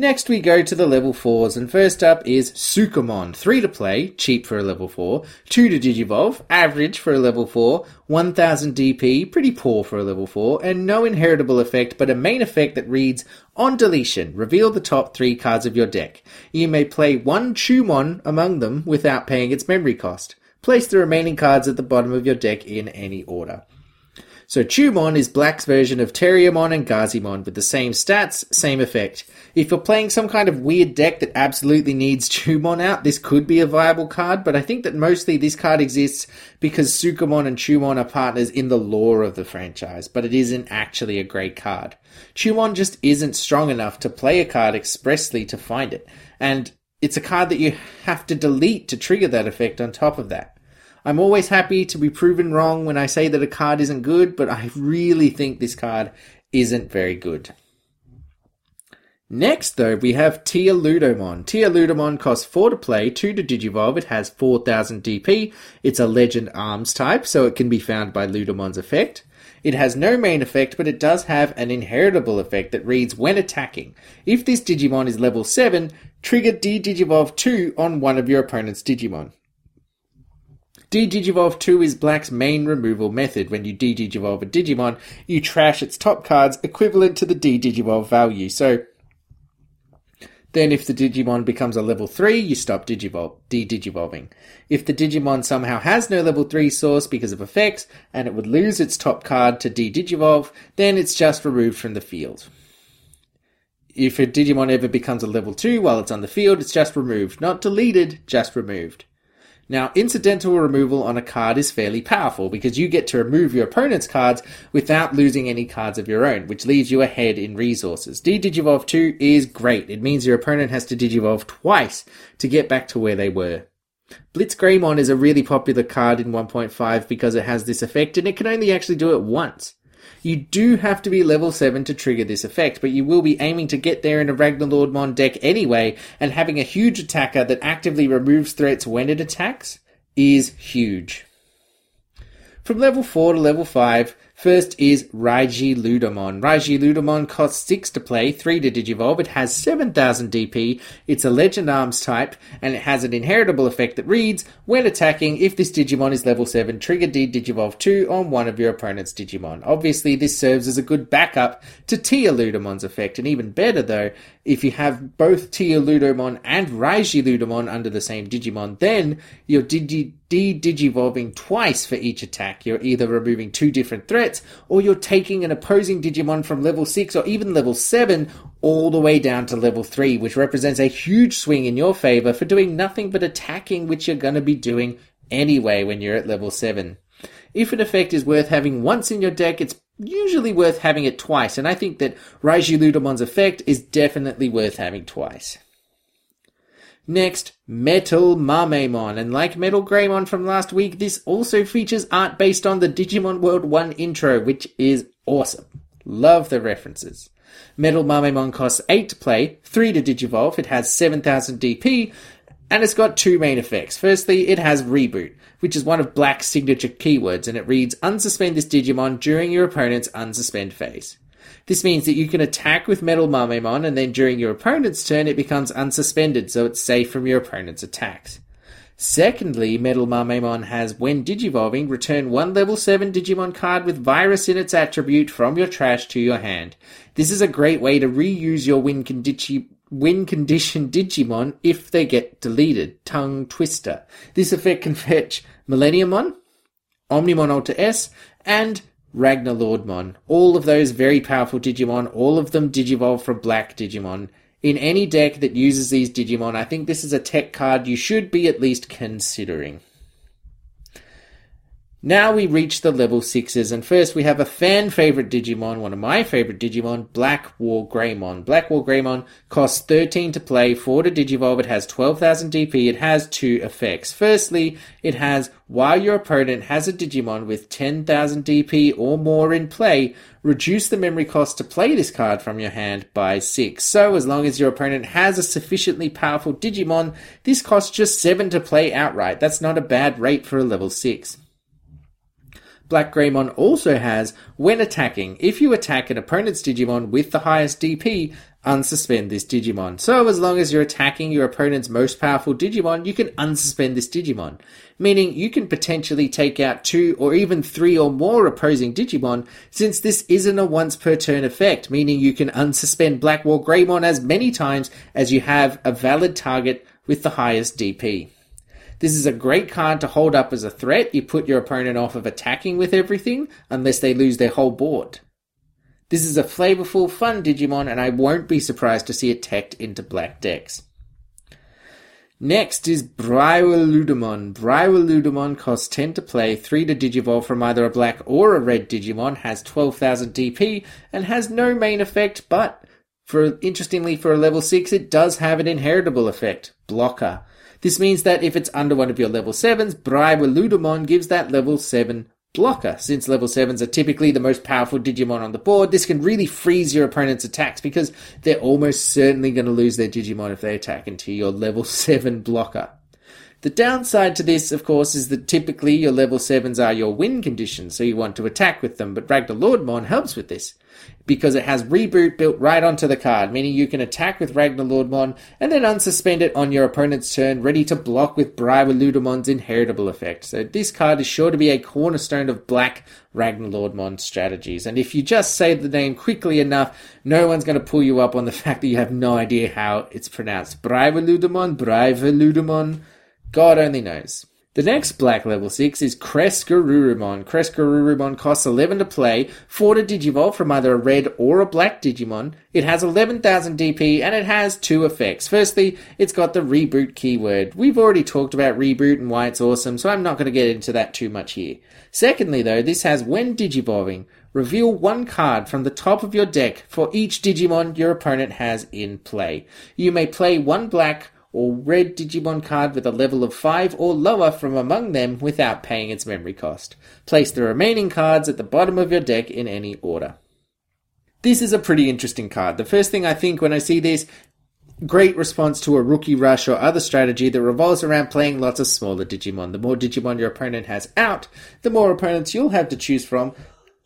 Next, we go to the level 4s, and first up is Sukamon. 3 to play, cheap for a level 4. 2 to Digivolve, average for a level 4. 1000 DP, pretty poor for a level 4. And no inheritable effect, but a main effect that reads On deletion, reveal the top 3 cards of your deck. You may play one Chumon among them without paying its memory cost. Place the remaining cards at the bottom of your deck in any order. So Chumon is Black's version of Terriermon and Gazimon with the same stats, same effect. If you're playing some kind of weird deck that absolutely needs Chumon out, this could be a viable card, but I think that mostly this card exists because Sukamon and Chumon are partners in the lore of the franchise, but it isn't actually a great card. Chumon just isn't strong enough to play a card expressly to find it, and it's a card that you have to delete to trigger that effect on top of that. I'm always happy to be proven wrong when I say that a card isn't good, but I really think this card isn't very good. Next, though, we have Tia Ludomon. Tia Ludomon costs 4 to play, 2 to Digivolve. It has 4000 DP. It's a Legend Arms type, so it can be found by Ludomon's effect. It has no main effect, but it does have an inheritable effect that reads when attacking. If this Digimon is level 7, trigger D-Digivolve 2 on one of your opponent's Digimon. D-Digivolve 2 is Black's main removal method. When you D-Digivolve a Digimon, you trash its top cards equivalent to the D-Digivolve value. So, then if the Digimon becomes a level 3, you stop Digivol- D-Digivolving. If the Digimon somehow has no level 3 source because of effects, and it would lose its top card to D-Digivolve, then it's just removed from the field. If a Digimon ever becomes a level 2 while it's on the field, it's just removed. Not deleted, just removed. Now, incidental removal on a card is fairly powerful because you get to remove your opponent's cards without losing any cards of your own, which leaves you ahead in resources. D-Digivolve 2 is great. It means your opponent has to Digivolve twice to get back to where they were. Blitz Blitzgreymon is a really popular card in 1.5 because it has this effect and it can only actually do it once. You do have to be level 7 to trigger this effect, but you will be aiming to get there in a Ragnaloardmon deck anyway, and having a huge attacker that actively removes threats when it attacks is huge. From level 4 to level 5, First is Raiji Ludomon. Raiji Ludomon costs 6 to play, 3 to Digivolve. It has 7000 DP. It's a Legend Arms type, and it has an inheritable effect that reads, when attacking, if this Digimon is level 7, trigger D Digivolve 2 on one of your opponent's Digimon. Obviously, this serves as a good backup to Tia Ludomon's effect, and even better though, if you have both Tia Ludomon and Raiji Ludomon under the same Digimon, then you're digi- de-digivolving twice for each attack. You're either removing two different threats, or you're taking an opposing Digimon from level 6 or even level 7 all the way down to level 3, which represents a huge swing in your favor for doing nothing but attacking, which you're going to be doing anyway when you're at level 7. If an effect is worth having once in your deck, it's usually worth having it twice, and I think that Raiji Ludomon's effect is definitely worth having twice. Next, Metal Mamemon, and like Metal Greymon from last week, this also features art based on the Digimon World 1 intro, which is awesome. Love the references. Metal Mamemon costs 8 to play, 3 to Digivolve, it has 7000 DP, and it's got two main effects. Firstly, it has Reboot, which is one of Black's signature keywords, and it reads Unsuspend this Digimon during your opponent's unsuspend phase. This means that you can attack with Metal Mamemon, and then during your opponent's turn, it becomes unsuspended, so it's safe from your opponent's attacks. Secondly, Metal Mamemon has, when digivolving, return one level 7 Digimon card with Virus in its attribute from your trash to your hand. This is a great way to reuse your win, condi- win condition Digimon if they get deleted. Tongue Twister. This effect can fetch Millenniummon, Omnimon Alter S, and Ragnaloardmon. All of those very powerful Digimon, all of them Digivolve from Black Digimon. In any deck that uses these Digimon, I think this is a tech card you should be at least considering. Now we reach the level 6s, and first we have a fan favorite Digimon, one of my favorite Digimon, Black War Greymon. Black War Greymon costs 13 to play, 4 to Digivolve, it has 12,000 DP, it has two effects. Firstly, it has, while your opponent has a Digimon with 10,000 DP or more in play, reduce the memory cost to play this card from your hand by 6. So as long as your opponent has a sufficiently powerful Digimon, this costs just 7 to play outright. That's not a bad rate for a level 6. Black Greymon also has, when attacking, if you attack an opponent's Digimon with the highest DP, unsuspend this Digimon. So as long as you're attacking your opponent's most powerful Digimon, you can unsuspend this Digimon. Meaning you can potentially take out two or even three or more opposing Digimon, since this isn't a once per turn effect, meaning you can unsuspend Black War Greymon as many times as you have a valid target with the highest DP. This is a great card to hold up as a threat. You put your opponent off of attacking with everything unless they lose their whole board. This is a flavorful, fun Digimon, and I won't be surprised to see it teched into black decks. Next is Brawludamon. Brawludamon costs 10 to play, 3 to Digivolve from either a black or a red Digimon, has 12,000 DP, and has no main effect, but for interestingly for a level 6 it does have an inheritable effect, Blocker. This means that if it's under one of your level 7s, Brawludamon gives that level 7 blocker. Since level 7s are typically the most powerful Digimon on the board, this can really freeze your opponent's attacks because they're almost certainly going to lose their Digimon if they attack into your level 7 blocker. The downside to this, of course, is that typically your level 7s are your win conditions, so you want to attack with them, but Ragnaloardmon helps with this because it has reboot built right onto the card, meaning you can attack with Ragnaloardmon and then unsuspend it on your opponent's turn, ready to block with Brawludamon's inheritable effect. So this card is sure to be a cornerstone of black Ragnaloardmon strategies. And if you just say the name quickly enough, no one's going to pull you up on the fact that you have no idea how it's pronounced. Brawludamon, Brawludamon, God only knows. The next black level 6 is Crescegarurumon. Crescegarurumon costs 11 to play, 4 to Digivolve from either a red or a black Digimon. It has 11,000 DP and it has two effects. Firstly, it's got the reboot keyword. We've already talked about reboot and why it's awesome, so I'm not going to get into that too much here. Secondly, though, this has when Digivolving, reveal one card from the top of your deck for each Digimon your opponent has in play. You may play one black or red Digimon card with a level of 5 or lower from among them without paying its memory cost. Place the remaining cards at the bottom of your deck in any order. This is a pretty interesting card. The first thing I think when I see this, great response to a rookie rush or other strategy that revolves around playing lots of smaller Digimon. The more Digimon your opponent has out, the more opponents you'll have to choose from,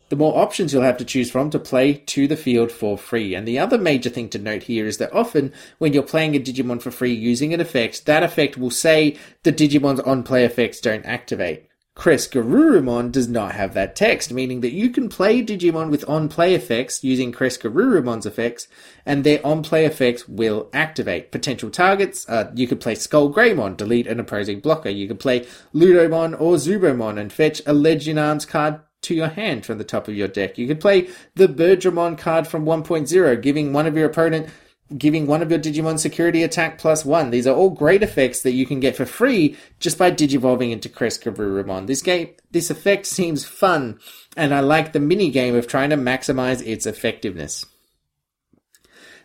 the more options you'll have to choose from to play to the field for free. And the other major thing to note here is that often when you're playing a Digimon for free using an effect, that effect will say the Digimon's on play effects don't activate. Crescegarurumon does not have that text, meaning that you can play Digimon with on-play effects using Crescegarurumon's effects, and their on-play effects will activate. Potential targets, uh, you could play Skull Greymon, delete an opposing blocker. You could play Ludomon or Zubamon and fetch a Legend Arms card to your hand from the top of your deck. You could play the Birdramon card from 1.0, giving one of your opponent giving one of your Digimon security attack plus one. These are all great effects that you can get for free just by digivolving into Crescegarurumon. This game, this effect seems fun, and I like the mini game of trying to maximize its effectiveness.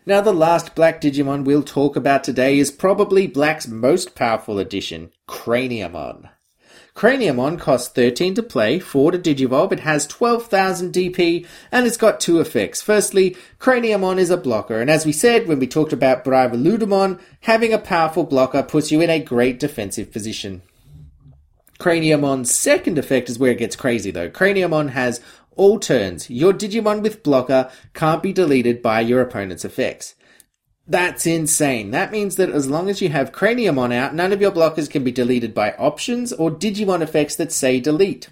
Now, the last Black Digimon we'll talk about today is probably Black's most powerful addition, Craniamon. Craniamon costs 13 to play, 4 to Digivolve, it has 12,000 DP, and it's got two effects. Firstly, Craniamon is a blocker, and as we said when we talked about Ludamon, having a powerful blocker puts you in a great defensive position. Craniamon's second effect is where it gets crazy though. Craniamon has all turns. Your Digimon with blocker can't be deleted by your opponent's effects. That's insane. That means that as long as you have Craniamon out, none of your blockers can be deleted by options or Digimon effects that say delete.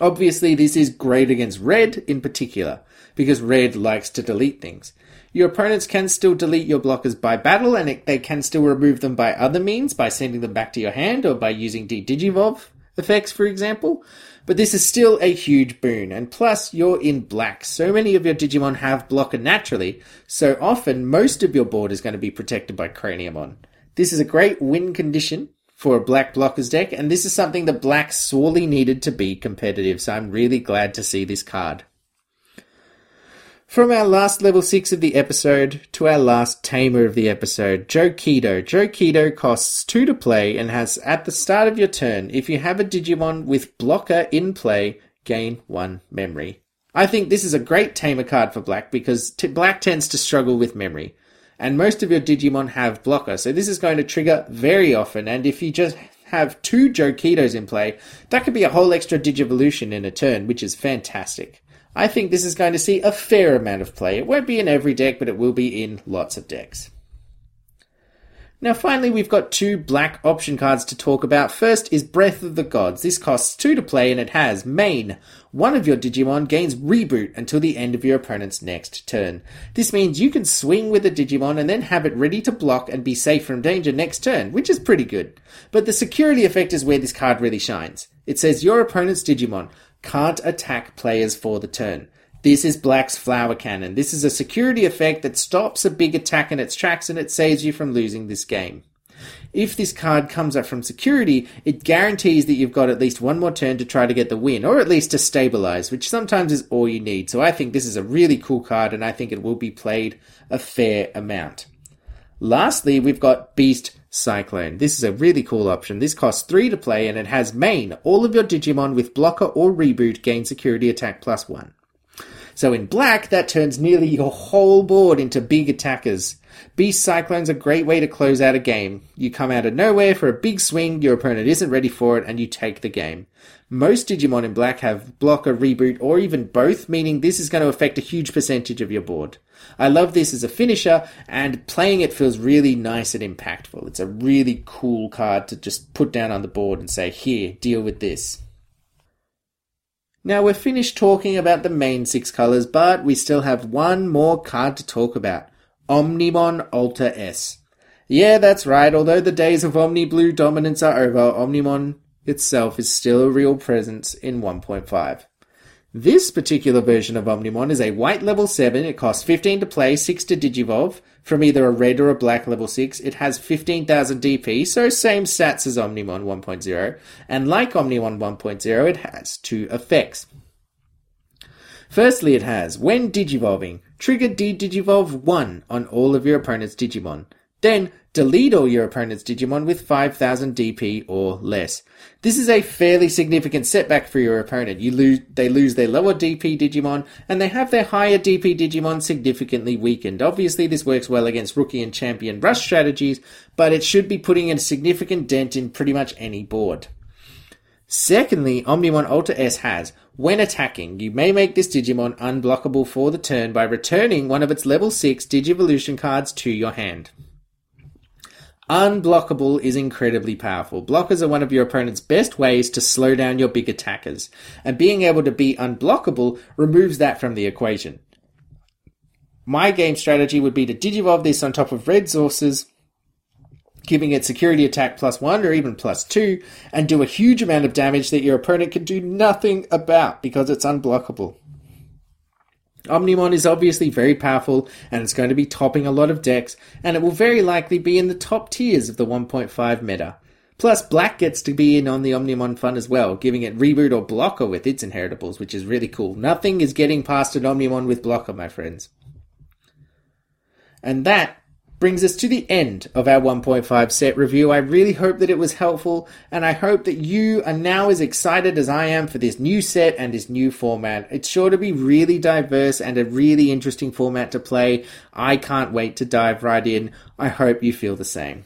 Obviously, this is great against Red in particular, because Red likes to delete things. Your opponents can still delete your blockers by battle, and it, they can still remove them by other means, by sending them back to your hand or by using D-Digivolve effects, for example. But this is still a huge boon, and plus you're in black. So many of your Digimon have blocker naturally, so often most of your board is going to be protected by Craniamon. This is a great win condition for a black blockers deck, and this is something that black sorely needed to be competitive, so I'm really glad to see this card. From our last level 6 of the episode to our last tamer of the episode, Joe Kido. Joe Kido costs 2 to play and has at the start of your turn, if you have a Digimon with blocker in play, gain 1 memory. I think this is a great tamer card for black because t- black tends to struggle with memory. And most of your Digimon have blocker, so this is going to trigger very often. And if you just have two Joe Kidos in play, that could be a whole extra Digivolution in a turn, which is fantastic. I think this is going to see a fair amount of play. It won't be in every deck, but it will be in lots of decks. Now, finally, we've got two black option cards to talk about. First is Breath of the Gods. This costs two to play and it has main. One of your Digimon gains reboot until the end of your opponent's next turn. This means you can swing with a Digimon and then have it ready to block and be safe from danger next turn, which is pretty good. But the security effect is where this card really shines. It says your opponent's Digimon can't attack players for the turn. This is Black's Flower Cannon. This is a security effect that stops a big attack in its tracks and it saves you from losing this game. If this card comes up from security, it guarantees that you've got at least one more turn to try to get the win, or at least to stabilize, which sometimes is all you need. So I think this is a really cool card and I think it will be played a fair amount. Lastly, we've got Beast Cyclone. This is a really cool option. This costs 3 to play and it has main. All of your Digimon with blocker or reboot gain security attack plus 1. So in black, that turns nearly your whole board into big attackers. Beast Cyclone's a great way to close out a game. You come out of nowhere for a big swing, your opponent isn't ready for it, and you take the game. Most Digimon in black have blocker, reboot, or even both, meaning this is going to affect a huge percentage of your board. I love this as a finisher, and playing it feels really nice and impactful. It's a really cool card to just put down on the board and say, here, deal with this. Now we're finished talking about the main six colours, but we still have one more card to talk about. Omnimon Alter S. Yeah, that's right, although the days of Omni Blue dominance are over, Omnimon itself is still a real presence in 1.5. This particular version of Omnimon is a white level 7. It costs 15 to play, 6 to digivolve. From either a red or a black level 6. It has 15,000 DP, so same stats as Omnimon 1.0. And like Omnimon 1.0, it has two effects. Firstly, it has, when digivolving, trigger D-Digivolve 1 on all of your opponent's Digimon. Then delete all your opponent's Digimon with 5000 DP or less. This is a fairly significant setback for your opponent. You lose, they lose their lower DP Digimon and they have their higher DP Digimon significantly weakened. Obviously, this works well against rookie and champion rush strategies, but it should be putting a significant dent in pretty much any board. Secondly, Omnimon Alter S has, when attacking, you may make this Digimon unblockable for the turn by returning one of its level 6 Digivolution cards to your hand. Unblockable is incredibly powerful. Blockers are one of your opponent's best ways to slow down your big attackers, and being able to be unblockable removes that from the equation. My game strategy would be to digivolve this on top of red sources, giving it security attack plus one or even plus two, and do a huge amount of damage that your opponent can do nothing about because it's unblockable. Omnimon is obviously very powerful and it's going to be topping a lot of decks, and it will very likely be in the top tiers of the 1.5 meta. Plus, Black gets to be in on the Omnimon fun as well, giving it reboot or blocker with its inheritables, which is really cool. Nothing is getting past an Omnimon with blocker, my friends. And that brings us to the end of our 1.5 set review. I really hope that it was helpful, and I hope that you are now as excited as I am for this new set and this new format. It's sure to be really diverse and a really interesting format to play. I can't wait to dive right in. I hope you feel the same.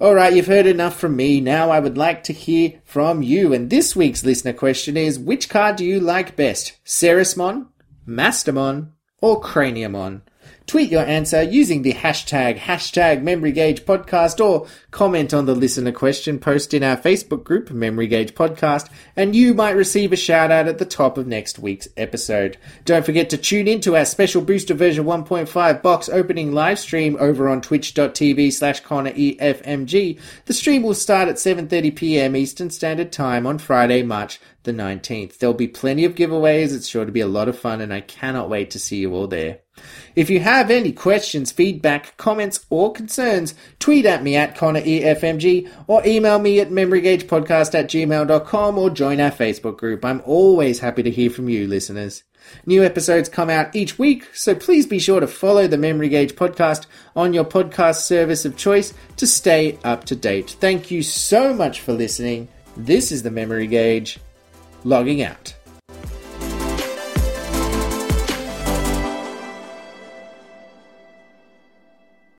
Alright, you've heard enough from me. Now I would like to hear from you. And this week's listener question is which card do you like best? Ceresmon, Mastemon, or Craniamon? Tweet your answer using the hashtag, hashtag Memory Gauge Podcast, or comment on the listener question post in our Facebook group, Memory Gauge Podcast, and you might receive a shout out at the top of next week's episode. Don't forget to tune in to our special booster version 1.5 box opening live stream over on twitch.tv slash Connor EFMG. The stream will start at 7.30pm Eastern Standard Time on Friday, March the 19th. There'll be plenty of giveaways. It's sure to be a lot of fun, and I cannot wait to see you all there. If you have any questions, feedback, comments, or concerns, tweet at me at ConnorEFMG or email me at memorygaugepodcast at gmail.com or join our Facebook group. I'm always happy to hear from you, listeners. New episodes come out each week, so please be sure to follow the Memory Gauge podcast on your podcast service of choice to stay up to date. Thank you so much for listening. This is the Memory Gauge logging out.